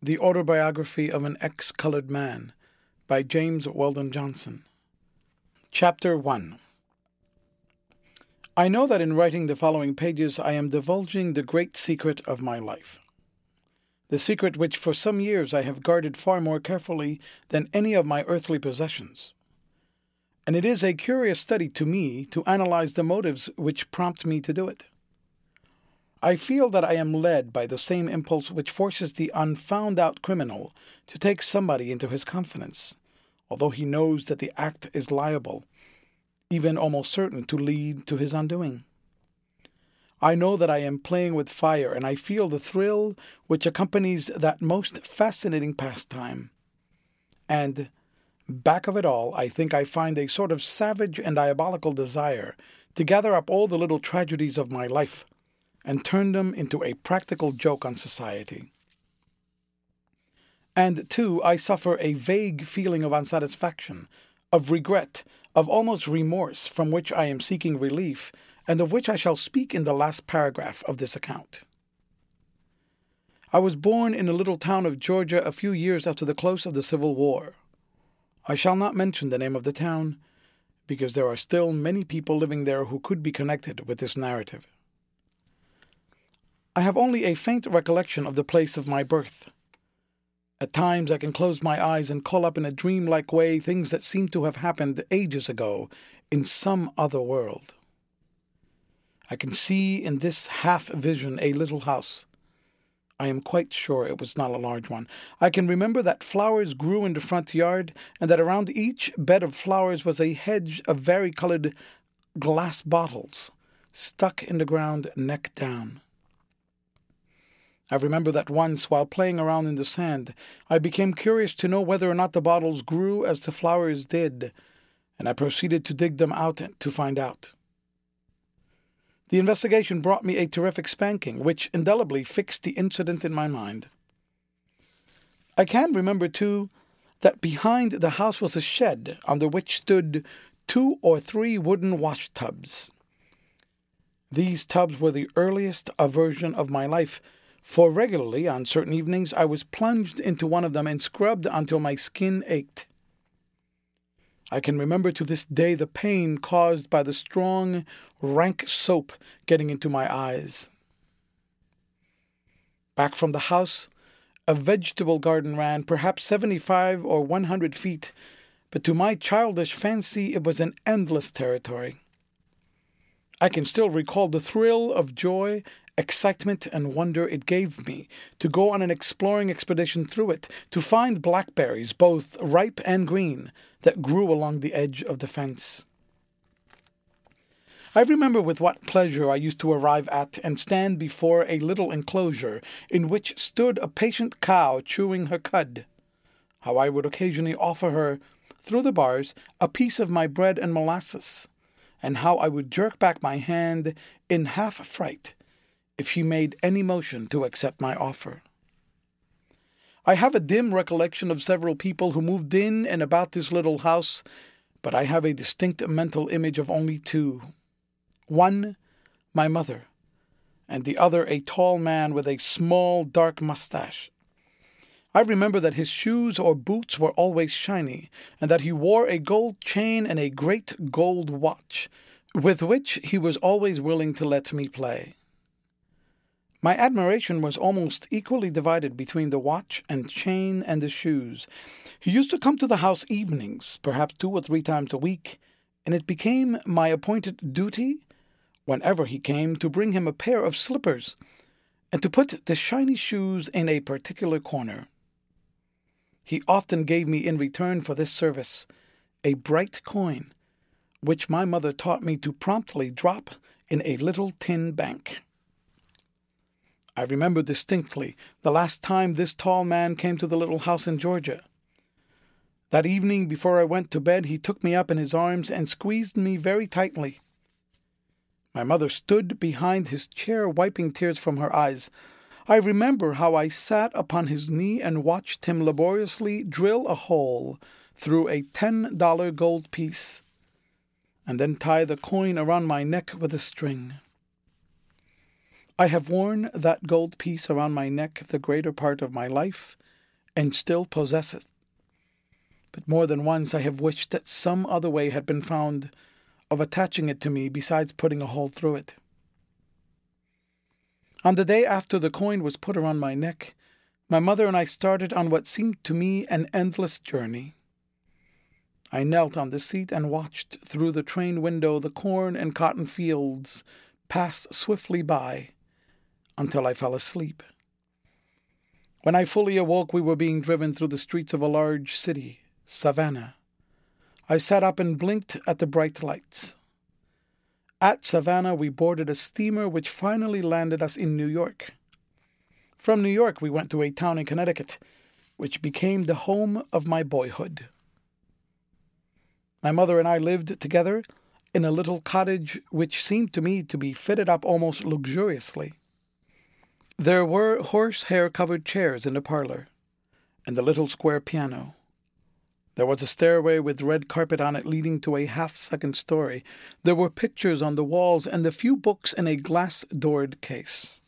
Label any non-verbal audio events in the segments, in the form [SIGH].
The Autobiography of an Ex Colored Man by James Weldon Johnson. Chapter 1 I know that in writing the following pages I am divulging the great secret of my life. The secret which for some years I have guarded far more carefully than any of my earthly possessions. And it is a curious study to me to analyze the motives which prompt me to do it. I feel that I am led by the same impulse which forces the unfound out criminal to take somebody into his confidence, although he knows that the act is liable, even almost certain to lead to his undoing. I know that I am playing with fire, and I feel the thrill which accompanies that most fascinating pastime. And, back of it all, I think I find a sort of savage and diabolical desire to gather up all the little tragedies of my life and turn them into a practical joke on society. And, two, I suffer a vague feeling of unsatisfaction, of regret, of almost remorse from which I am seeking relief, and of which I shall speak in the last paragraph of this account. I was born in a little town of Georgia a few years after the close of the Civil War. I shall not mention the name of the town, because there are still many people living there who could be connected with this narrative. I have only a faint recollection of the place of my birth. At times I can close my eyes and call up in a dreamlike way things that seem to have happened ages ago in some other world. I can see in this half vision a little house. I am quite sure it was not a large one. I can remember that flowers grew in the front yard, and that around each bed of flowers was a hedge of varicolored glass bottles stuck in the ground neck down. I remember that once, while playing around in the sand, I became curious to know whether or not the bottles grew as the flowers did, and I proceeded to dig them out to find out. The investigation brought me a terrific spanking, which indelibly fixed the incident in my mind. I can remember, too, that behind the house was a shed under which stood two or three wooden wash tubs. These tubs were the earliest aversion of my life for regularly, on certain evenings, I was plunged into one of them and scrubbed until my skin ached. I can remember to this day the pain caused by the strong, rank soap getting into my eyes. Back from the house, a vegetable garden ran, perhaps seventy five or one hundred feet, but to my childish fancy it was an endless territory. I can still recall the thrill of joy excitement and wonder it gave me to go on an exploring expedition through it, to find blackberries, both ripe and green, that grew along the edge of the fence. I remember with what pleasure I used to arrive at and stand before a little enclosure in which stood a patient cow chewing her cud. How I would occasionally offer her, through the bars, a piece of my bread and molasses, and how I would jerk back my hand in half fright if she made any motion to accept my offer. I have a dim recollection of several people who moved in and about this little house, but I have a distinct mental image of only two. One, my mother, and the other a tall man with a small dark mustache. I remember that his shoes or boots were always shiny, and that he wore a gold chain and a great gold watch, with which he was always willing to let me play. My admiration was almost equally divided between the watch and chain and the shoes. He used to come to the house evenings, perhaps two or three times a week, and it became my appointed duty, whenever he came, to bring him a pair of slippers and to put the shiny shoes in a particular corner. He often gave me in return for this service a bright coin, which my mother taught me to promptly drop in a little tin bank. I remember distinctly the last time this tall man came to the little house in Georgia. That evening, before I went to bed, he took me up in his arms and squeezed me very tightly. My mother stood behind his chair, wiping tears from her eyes. I remember how I sat upon his knee and watched him laboriously drill a hole through a ten dollar gold piece, and then tie the coin around my neck with a string. I have worn that gold piece around my neck the greater part of my life, and still possess it. But more than once I have wished that some other way had been found of attaching it to me besides putting a hole through it. On the day after the coin was put around my neck, my mother and I started on what seemed to me an endless journey. I knelt on the seat and watched through the train window the corn and cotton fields pass swiftly by until I fell asleep. When I fully awoke, we were being driven through the streets of a large city, Savannah. I sat up and blinked at the bright lights. At Savannah, we boarded a steamer which finally landed us in New York. From New York, we went to a town in Connecticut, which became the home of my boyhood. My mother and I lived together in a little cottage which seemed to me to be fitted up almost luxuriously. There were horsehair covered chairs in the parlor, and the little square piano. There was a stairway with red carpet on it leading to a half second story. There were pictures on the walls and a few books in a glass doored case.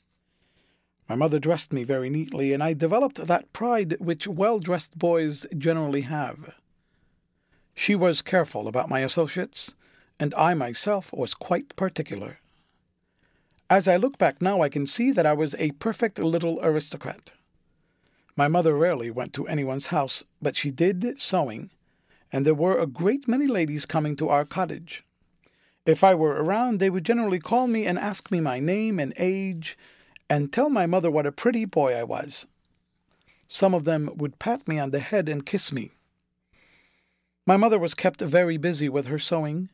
My mother dressed me very neatly, and I developed that pride which well dressed boys generally have. She was careful about my associates, and I myself was quite particular. As I look back now, I can see that I was a perfect little aristocrat. My mother rarely went to anyone's house, but she did sewing, and there were a great many ladies coming to our cottage. If I were around, they would generally call me and ask me my name and age, and tell my mother what a pretty boy I was. Some of them would pat me on the head and kiss me. My mother was kept very busy with her sewing.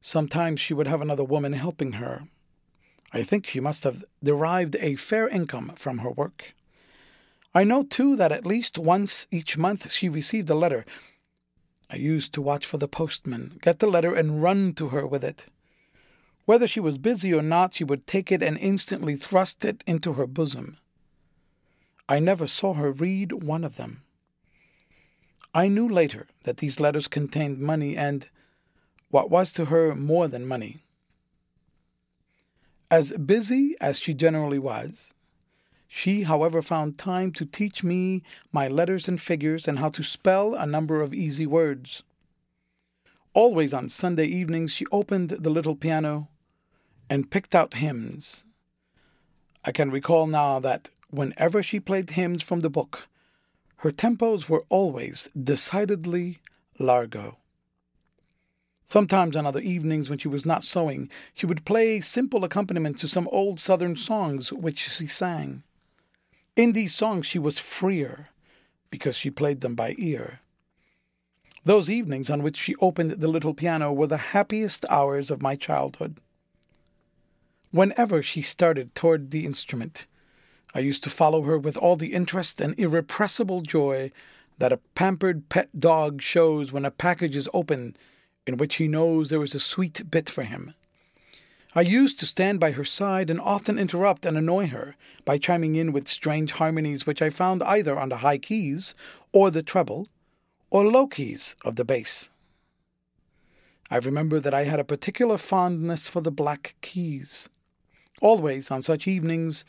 Sometimes she would have another woman helping her. I think she must have derived a fair income from her work. I know, too, that at least once each month she received a letter. I used to watch for the postman, get the letter, and run to her with it. Whether she was busy or not, she would take it and instantly thrust it into her bosom. I never saw her read one of them. I knew later that these letters contained money and, what was to her more than money. As busy as she generally was, she, however, found time to teach me my letters and figures and how to spell a number of easy words. Always on Sunday evenings, she opened the little piano and picked out hymns. I can recall now that whenever she played hymns from the book, her tempos were always decidedly largo. Sometimes on other evenings when she was not sewing, she would play simple accompaniment to some old southern songs which she sang. In these songs she was freer, because she played them by ear. Those evenings on which she opened the little piano were the happiest hours of my childhood. Whenever she started toward the instrument, I used to follow her with all the interest and irrepressible joy that a pampered pet dog shows when a package is opened in which he knows there is a sweet bit for him. I used to stand by her side and often interrupt and annoy her by chiming in with strange harmonies which I found either on the high keys, or the treble, or low keys of the bass. I remember that I had a particular fondness for the black keys. Always, on such evenings,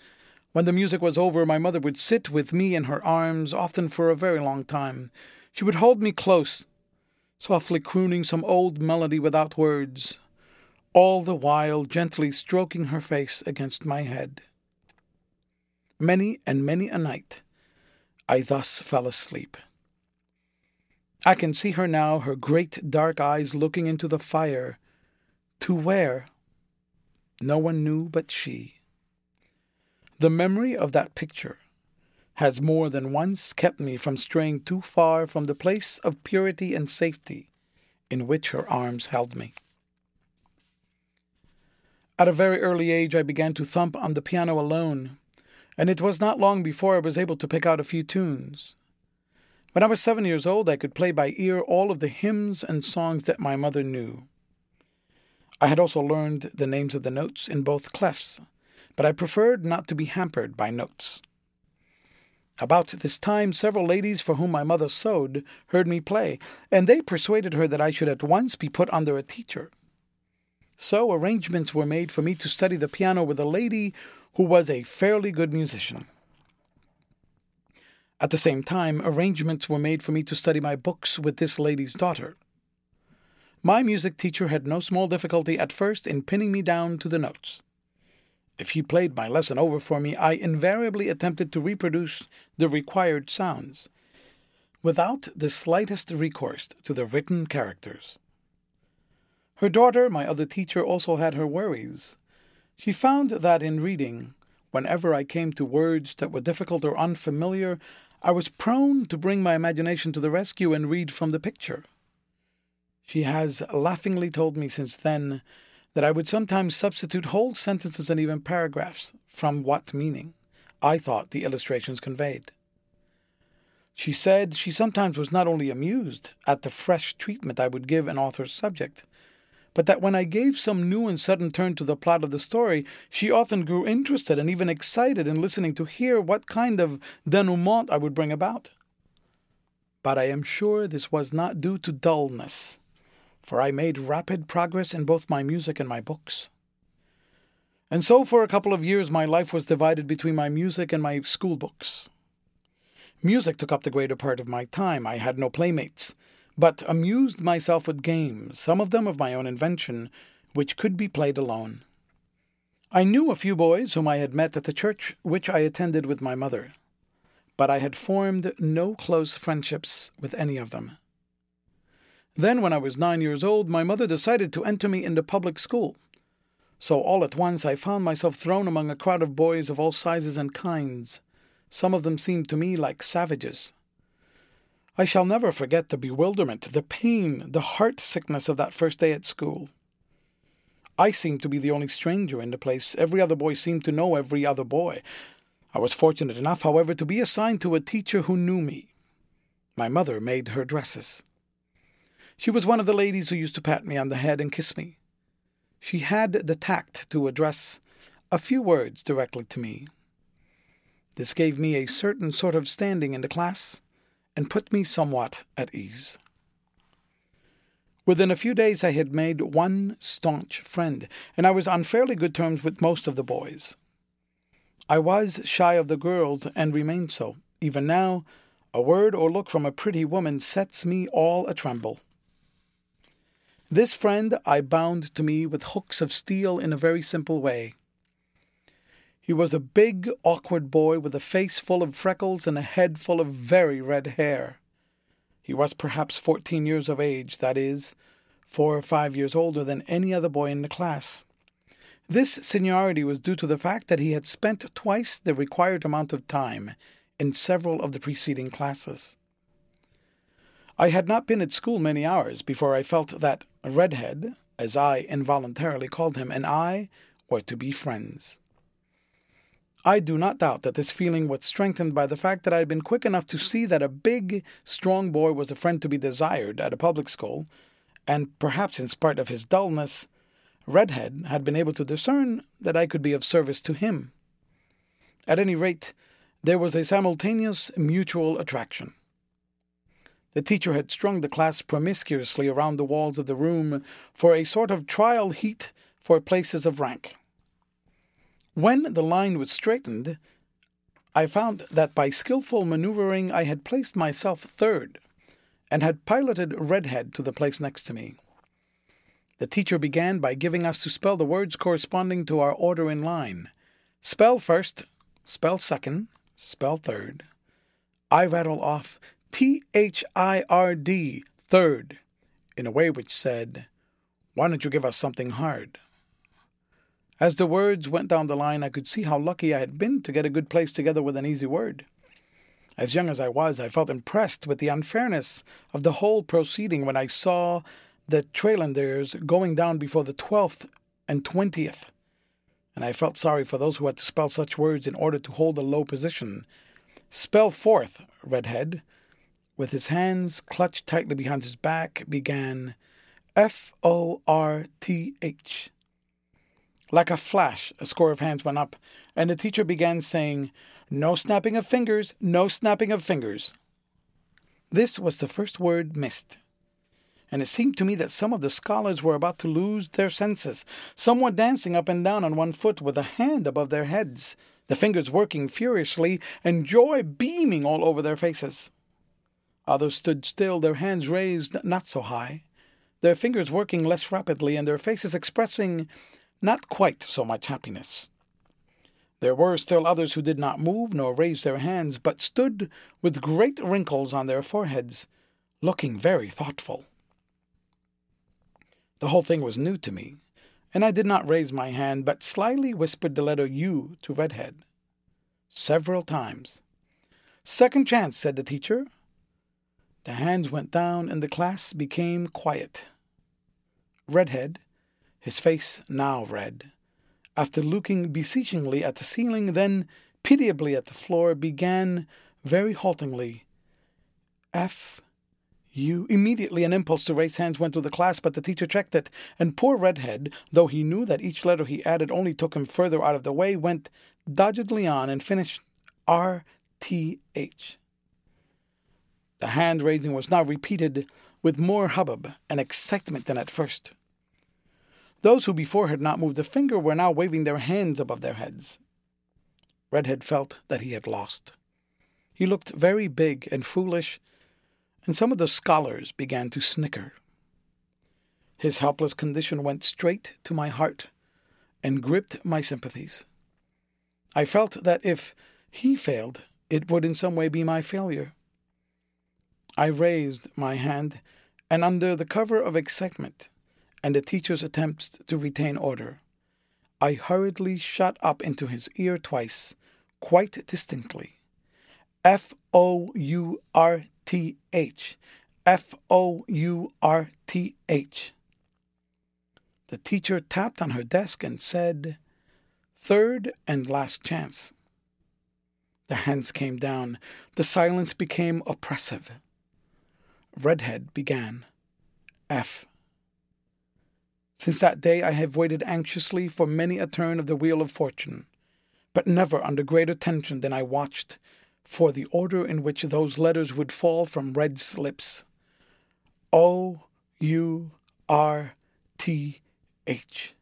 when the music was over, my mother would sit with me in her arms, often for a very long time. She would hold me close, softly crooning some old melody without words, all the while gently stroking her face against my head. Many and many a night I thus fell asleep. I can see her now, her great dark eyes looking into the fire. To where? No one knew but she. The memory of that picture has more than once kept me from straying too far from the place of purity and safety in which her arms held me. At a very early age, I began to thump on the piano alone, and it was not long before I was able to pick out a few tunes. When I was seven years old, I could play by ear all of the hymns and songs that my mother knew. I had also learned the names of the notes in both clefs, but I preferred not to be hampered by notes. About this time, several ladies for whom my mother sewed heard me play, and they persuaded her that I should at once be put under a teacher. So arrangements were made for me to study the piano with a lady who was a fairly good musician. At the same time, arrangements were made for me to study my books with this lady's daughter. My music teacher had no small difficulty at first in pinning me down to the notes. If he played my lesson over for me, I invariably attempted to reproduce the required sounds, without the slightest recourse to the written characters. Her daughter, my other teacher, also had her worries. She found that in reading, whenever I came to words that were difficult or unfamiliar, I was prone to bring my imagination to the rescue and read from the picture. She has laughingly told me since then that I would sometimes substitute whole sentences and even paragraphs from what meaning I thought the illustrations conveyed. She said she sometimes was not only amused at the fresh treatment I would give an author's subject, but that when I gave some new and sudden turn to the plot of the story, she often grew interested and even excited in listening to hear what kind of denouement I would bring about. But I am sure this was not due to dullness, for I made rapid progress in both my music and my books. And so, for a couple of years, my life was divided between my music and my school books. Music took up the greater part of my time. I had no playmates but amused myself with games, some of them of my own invention, which could be played alone. I knew a few boys whom I had met at the church which I attended with my mother, but I had formed no close friendships with any of them. Then, when I was nine years old, my mother decided to enter me into public school. So all at once I found myself thrown among a crowd of boys of all sizes and kinds. Some of them seemed to me like savages. I shall never forget the bewilderment, the pain, the heart sickness of that first day at school. I seemed to be the only stranger in the place. Every other boy seemed to know every other boy. I was fortunate enough, however, to be assigned to a teacher who knew me. My mother made her dresses. She was one of the ladies who used to pat me on the head and kiss me. She had the tact to address a few words directly to me. This gave me a certain sort of standing in the class and put me somewhat at ease. Within a few days, I had made one staunch friend, and I was on fairly good terms with most of the boys. I was shy of the girls and remained so. Even now, a word or look from a pretty woman sets me all a tremble. This friend I bound to me with hooks of steel in a very simple way. He was a big, awkward boy with a face full of freckles and a head full of very red hair. He was perhaps fourteen years of age, that is, four or five years older than any other boy in the class. This seniority was due to the fact that he had spent twice the required amount of time in several of the preceding classes. I had not been at school many hours before I felt that Redhead, as I involuntarily called him, and I were to be friends. I do not doubt that this feeling was strengthened by the fact that I had been quick enough to see that a big, strong boy was a friend to be desired at a public school, and perhaps in spite of his dullness, Redhead had been able to discern that I could be of service to him. At any rate, there was a simultaneous mutual attraction. The teacher had strung the class promiscuously around the walls of the room for a sort of trial heat for places of rank. When the line was straightened, I found that by skilful maneuvering I had placed myself third, and had piloted Redhead to the place next to me. The teacher began by giving us to spell the words corresponding to our order in line. Spell first, spell second, spell third. I rattle off T H I R D, third, in a way which said, Why don't you give us something hard? As the words went down the line, I could see how lucky I had been to get a good place together with an easy word. As young as I was, I felt impressed with the unfairness of the whole proceeding when I saw the Trailanders going down before the twelfth and twentieth, and I felt sorry for those who had to spell such words in order to hold a low position. Spell fourth, Redhead, with his hands clutched tightly behind his back, began F O R T H. Like a flash, a score of hands went up, and the teacher began saying, No snapping of fingers, no snapping of fingers. This was the first word missed. and it seemed to me that some of the scholars were about to lose their senses. Some were dancing up and down on one foot with a hand above their heads, the fingers working furiously, and joy beaming all over their faces. Others stood still, their hands raised not so high, their fingers working less rapidly, and their faces expressing not quite so much happiness. There were still others who did not move nor raise their hands, but stood with great wrinkles on their foreheads, looking very thoughtful. The whole thing was new to me, and I did not raise my hand, but slyly whispered the letter U to Redhead. Several times. Second chance, said the teacher. The hands went down, and the class became quiet. Redhead, his face now red, after looking beseechingly at the ceiling, then pitiably at the floor, began very haltingly, F you immediately an impulse to raise hands went through the class, but the teacher checked it, and poor Redhead, though he knew that each letter he added only took him further out of the way, went doggedly on and finished R T H. The hand raising was now repeated with more hubbub and excitement than at first. Those who before had not moved a finger were now waving their hands above their heads. Redhead felt that he had lost. He looked very big and foolish and some of the scholars began to snicker. His helpless condition went straight to my heart and gripped my sympathies. I felt that if he failed, it would in some way be my failure. I raised my hand, and under the cover of excitement and the teacher's attempts to retain order, I hurriedly shot up into his ear twice, quite distinctly. F O U R T H. F O U R T H. The teacher tapped on her desk and said, Third and last chance. The hands came down. The silence became oppressive. Redhead began. F. Since that day I have waited anxiously for many a turn of the wheel of fortune, but never under greater tension than I watched for the order in which those letters would fall from Red's lips. O U R T H.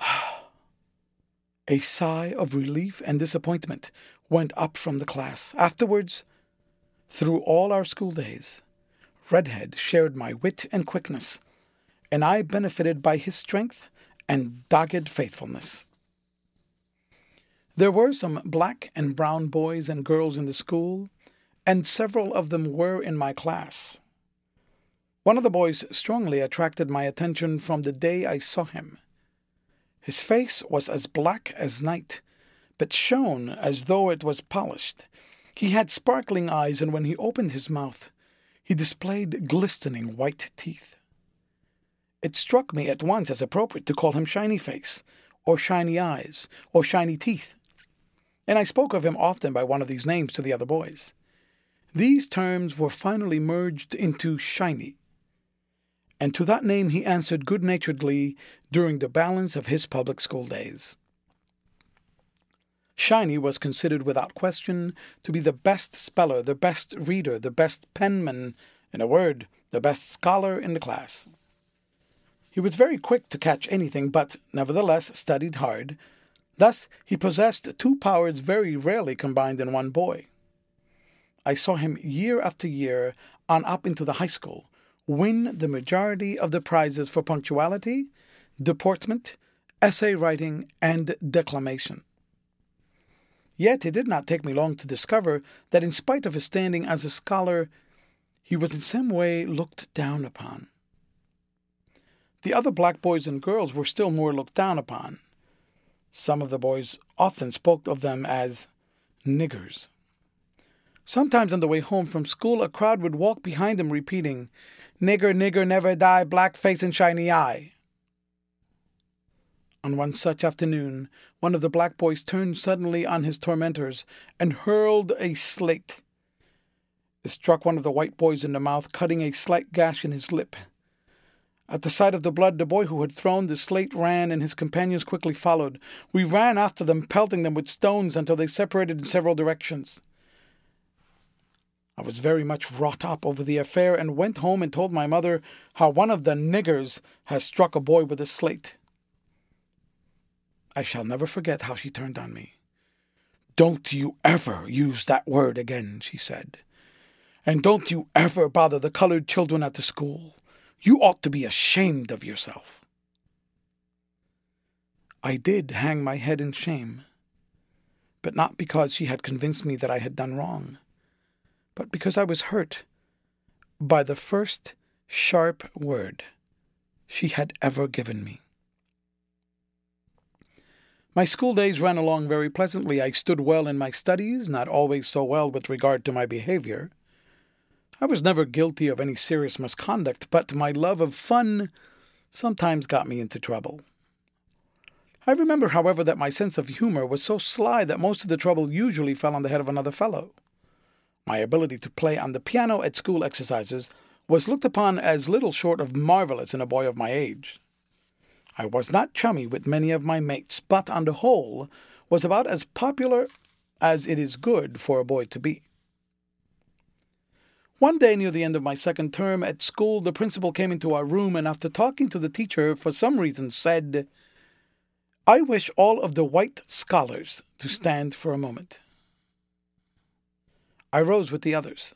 [SIGHS] A sigh of relief and disappointment went up from the class. Afterwards, through all our school days, Redhead shared my wit and quickness, and I benefited by his strength and dogged faithfulness. There were some black and brown boys and girls in the school, and several of them were in my class. One of the boys strongly attracted my attention from the day I saw him. His face was as black as night, but shone as though it was polished. He had sparkling eyes, and when he opened his mouth, he displayed glistening white teeth. It struck me at once as appropriate to call him Shiny Face, or Shiny Eyes, or Shiny Teeth and I spoke of him often by one of these names to the other boys. These terms were finally merged into Shiny, and to that name he answered good naturedly during the balance of his public school days. Shiny was considered without question to be the best speller, the best reader, the best penman, in a word, the best scholar in the class. He was very quick to catch anything, but nevertheless studied hard, Thus, he possessed two powers very rarely combined in one boy. I saw him year after year, on up into the high school, win the majority of the prizes for punctuality, deportment, essay writing, and declamation. Yet it did not take me long to discover that, in spite of his standing as a scholar, he was in some way looked down upon. The other black boys and girls were still more looked down upon. Some of the boys often spoke of them as niggers. Sometimes on the way home from school, a crowd would walk behind him repeating, Nigger, nigger, never die, black face and shiny eye. On one such afternoon, one of the black boys turned suddenly on his tormentors and hurled a slate. It struck one of the white boys in the mouth, cutting a slight gash in his lip. At the sight of the blood, the boy who had thrown the slate ran, and his companions quickly followed. We ran after them, pelting them with stones until they separated in several directions. I was very much wrought up over the affair and went home and told my mother how one of the niggers had struck a boy with a slate. I shall never forget how she turned on me. Don't you ever use that word again, she said. And don't you ever bother the colored children at the school. You ought to be ashamed of yourself. I did hang my head in shame, but not because she had convinced me that I had done wrong but because I was hurt by the first sharp word she had ever given me. My school days ran along very pleasantly. I stood well in my studies, not always so well with regard to my behavior. I was never guilty of any serious misconduct, but my love of fun sometimes got me into trouble. I remember, however, that my sense of humor was so sly that most of the trouble usually fell on the head of another fellow. My ability to play on the piano at school exercises was looked upon as little short of marvelous in a boy of my age. I was not chummy with many of my mates, but on the whole was about as popular as it is good for a boy to be. One day near the end of my second term at school, the principal came into our room and, after talking to the teacher, for some reason said, I wish all of the white scholars to stand for a moment. I rose with the others.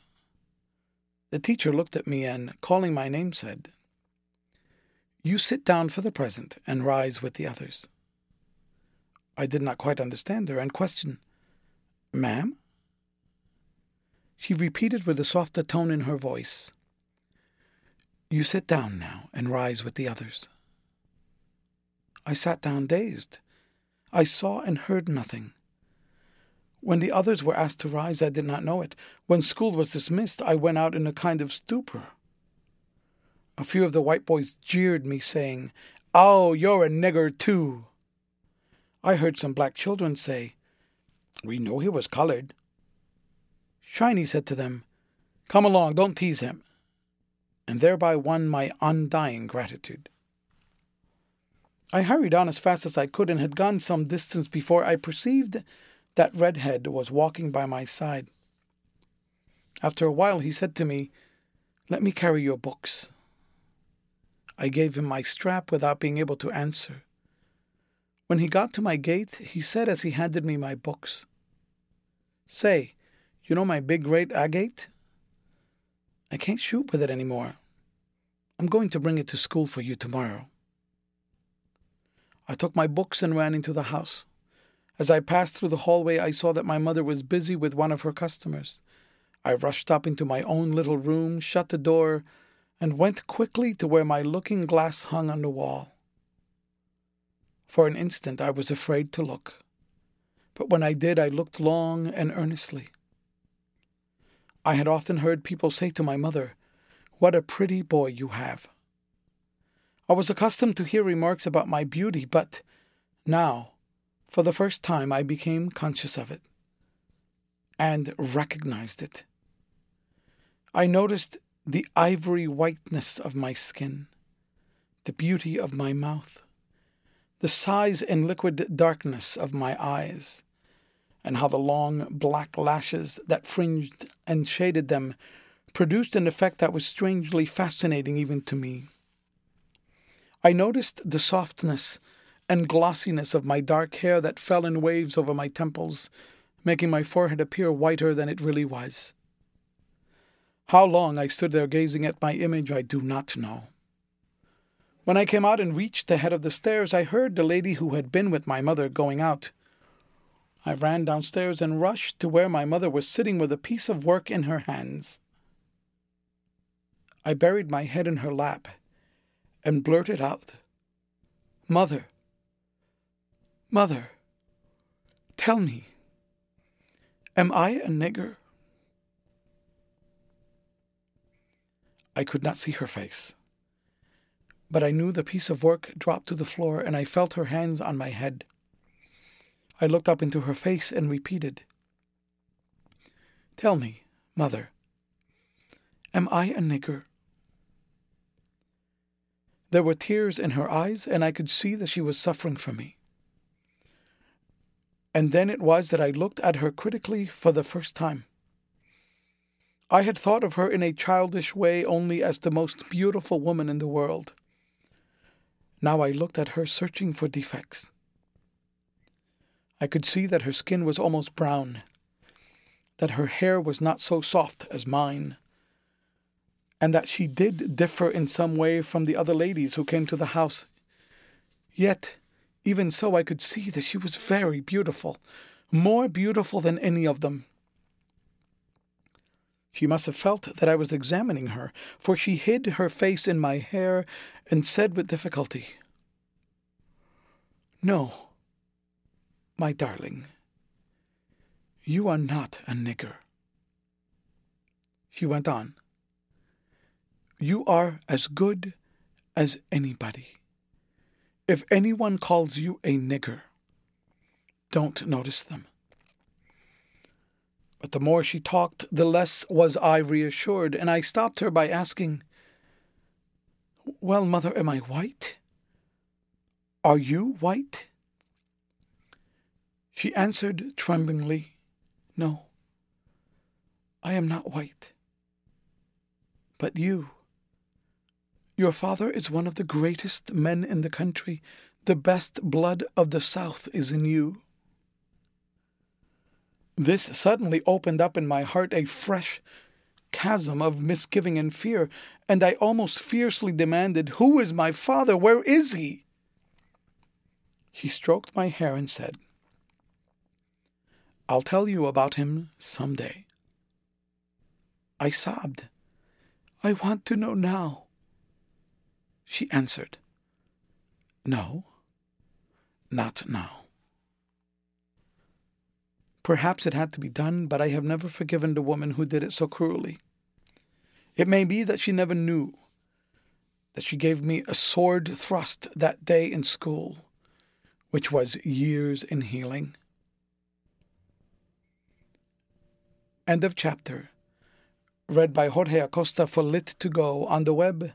The teacher looked at me and, calling my name, said, You sit down for the present and rise with the others. I did not quite understand her and questioned, Ma'am? She repeated with a softer tone in her voice, You sit down now and rise with the others. I sat down dazed. I saw and heard nothing. When the others were asked to rise, I did not know it. When school was dismissed, I went out in a kind of stupor. A few of the white boys jeered me, saying, Oh, you're a nigger, too. I heard some black children say, We know he was colored. Shiny said to them, Come along, don't tease him, and thereby won my undying gratitude. I hurried on as fast as I could and had gone some distance before I perceived that redhead was walking by my side. After a while, he said to me, Let me carry your books. I gave him my strap without being able to answer. When he got to my gate, he said as he handed me my books, Say, you know my big great agate? I can't shoot with it any more. I'm going to bring it to school for you tomorrow. I took my books and ran into the house. As I passed through the hallway, I saw that my mother was busy with one of her customers. I rushed up into my own little room, shut the door, and went quickly to where my looking glass hung on the wall. For an instant I was afraid to look, but when I did, I looked long and earnestly. I had often heard people say to my mother, What a pretty boy you have. I was accustomed to hear remarks about my beauty, but now for the first time, I became conscious of it and recognized it. I noticed the ivory whiteness of my skin, the beauty of my mouth, the size and liquid darkness of my eyes, and how the long black lashes that fringed and shaded them produced an effect that was strangely fascinating even to me. I noticed the softness and glossiness of my dark hair that fell in waves over my temples, making my forehead appear whiter than it really was. How long I stood there gazing at my image, I do not know. When I came out and reached the head of the stairs, I heard the lady who had been with my mother going out. I ran downstairs and rushed to where my mother was sitting with a piece of work in her hands. I buried my head in her lap and blurted out, Mother, Mother, tell me, am I a nigger? I could not see her face, but I knew the piece of work dropped to the floor and I felt her hands on my head. I looked up into her face and repeated, Tell me, mother, am I a nigger? There were tears in her eyes, and I could see that she was suffering for me. And then it was that I looked at her critically for the first time. I had thought of her in a childish way only as the most beautiful woman in the world. Now I looked at her searching for defects. I could see that her skin was almost brown, that her hair was not so soft as mine, and that she did differ in some way from the other ladies who came to the house. Yet, even so, I could see that she was very beautiful, more beautiful than any of them. She must have felt that I was examining her, for she hid her face in my hair and said with difficulty, No, my darling, you are not a nigger. She went on, You are as good as anybody. If anyone calls you a nigger, don't notice them. But the more she talked, the less was I reassured, and I stopped her by asking, Well, mother, am I white? Are you white? She answered tremblingly, No, I am not white. But you, your father is one of the greatest men in the country. The best blood of the South is in you. This suddenly opened up in my heart a fresh chasm of misgiving and fear, and I almost fiercely demanded, Who is my father? Where is he? He stroked my hair and said, I'll tell you about him some day. I sobbed. I want to know now. She answered, No, not now. Perhaps it had to be done, but I have never forgiven the woman who did it so cruelly. It may be that she never knew that she gave me a sword thrust that day in school, which was years in healing. End of chapter. Read by Jorge Acosta for Lit2Go on the web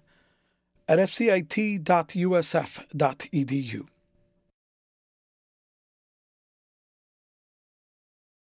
at fcit.usf.edu.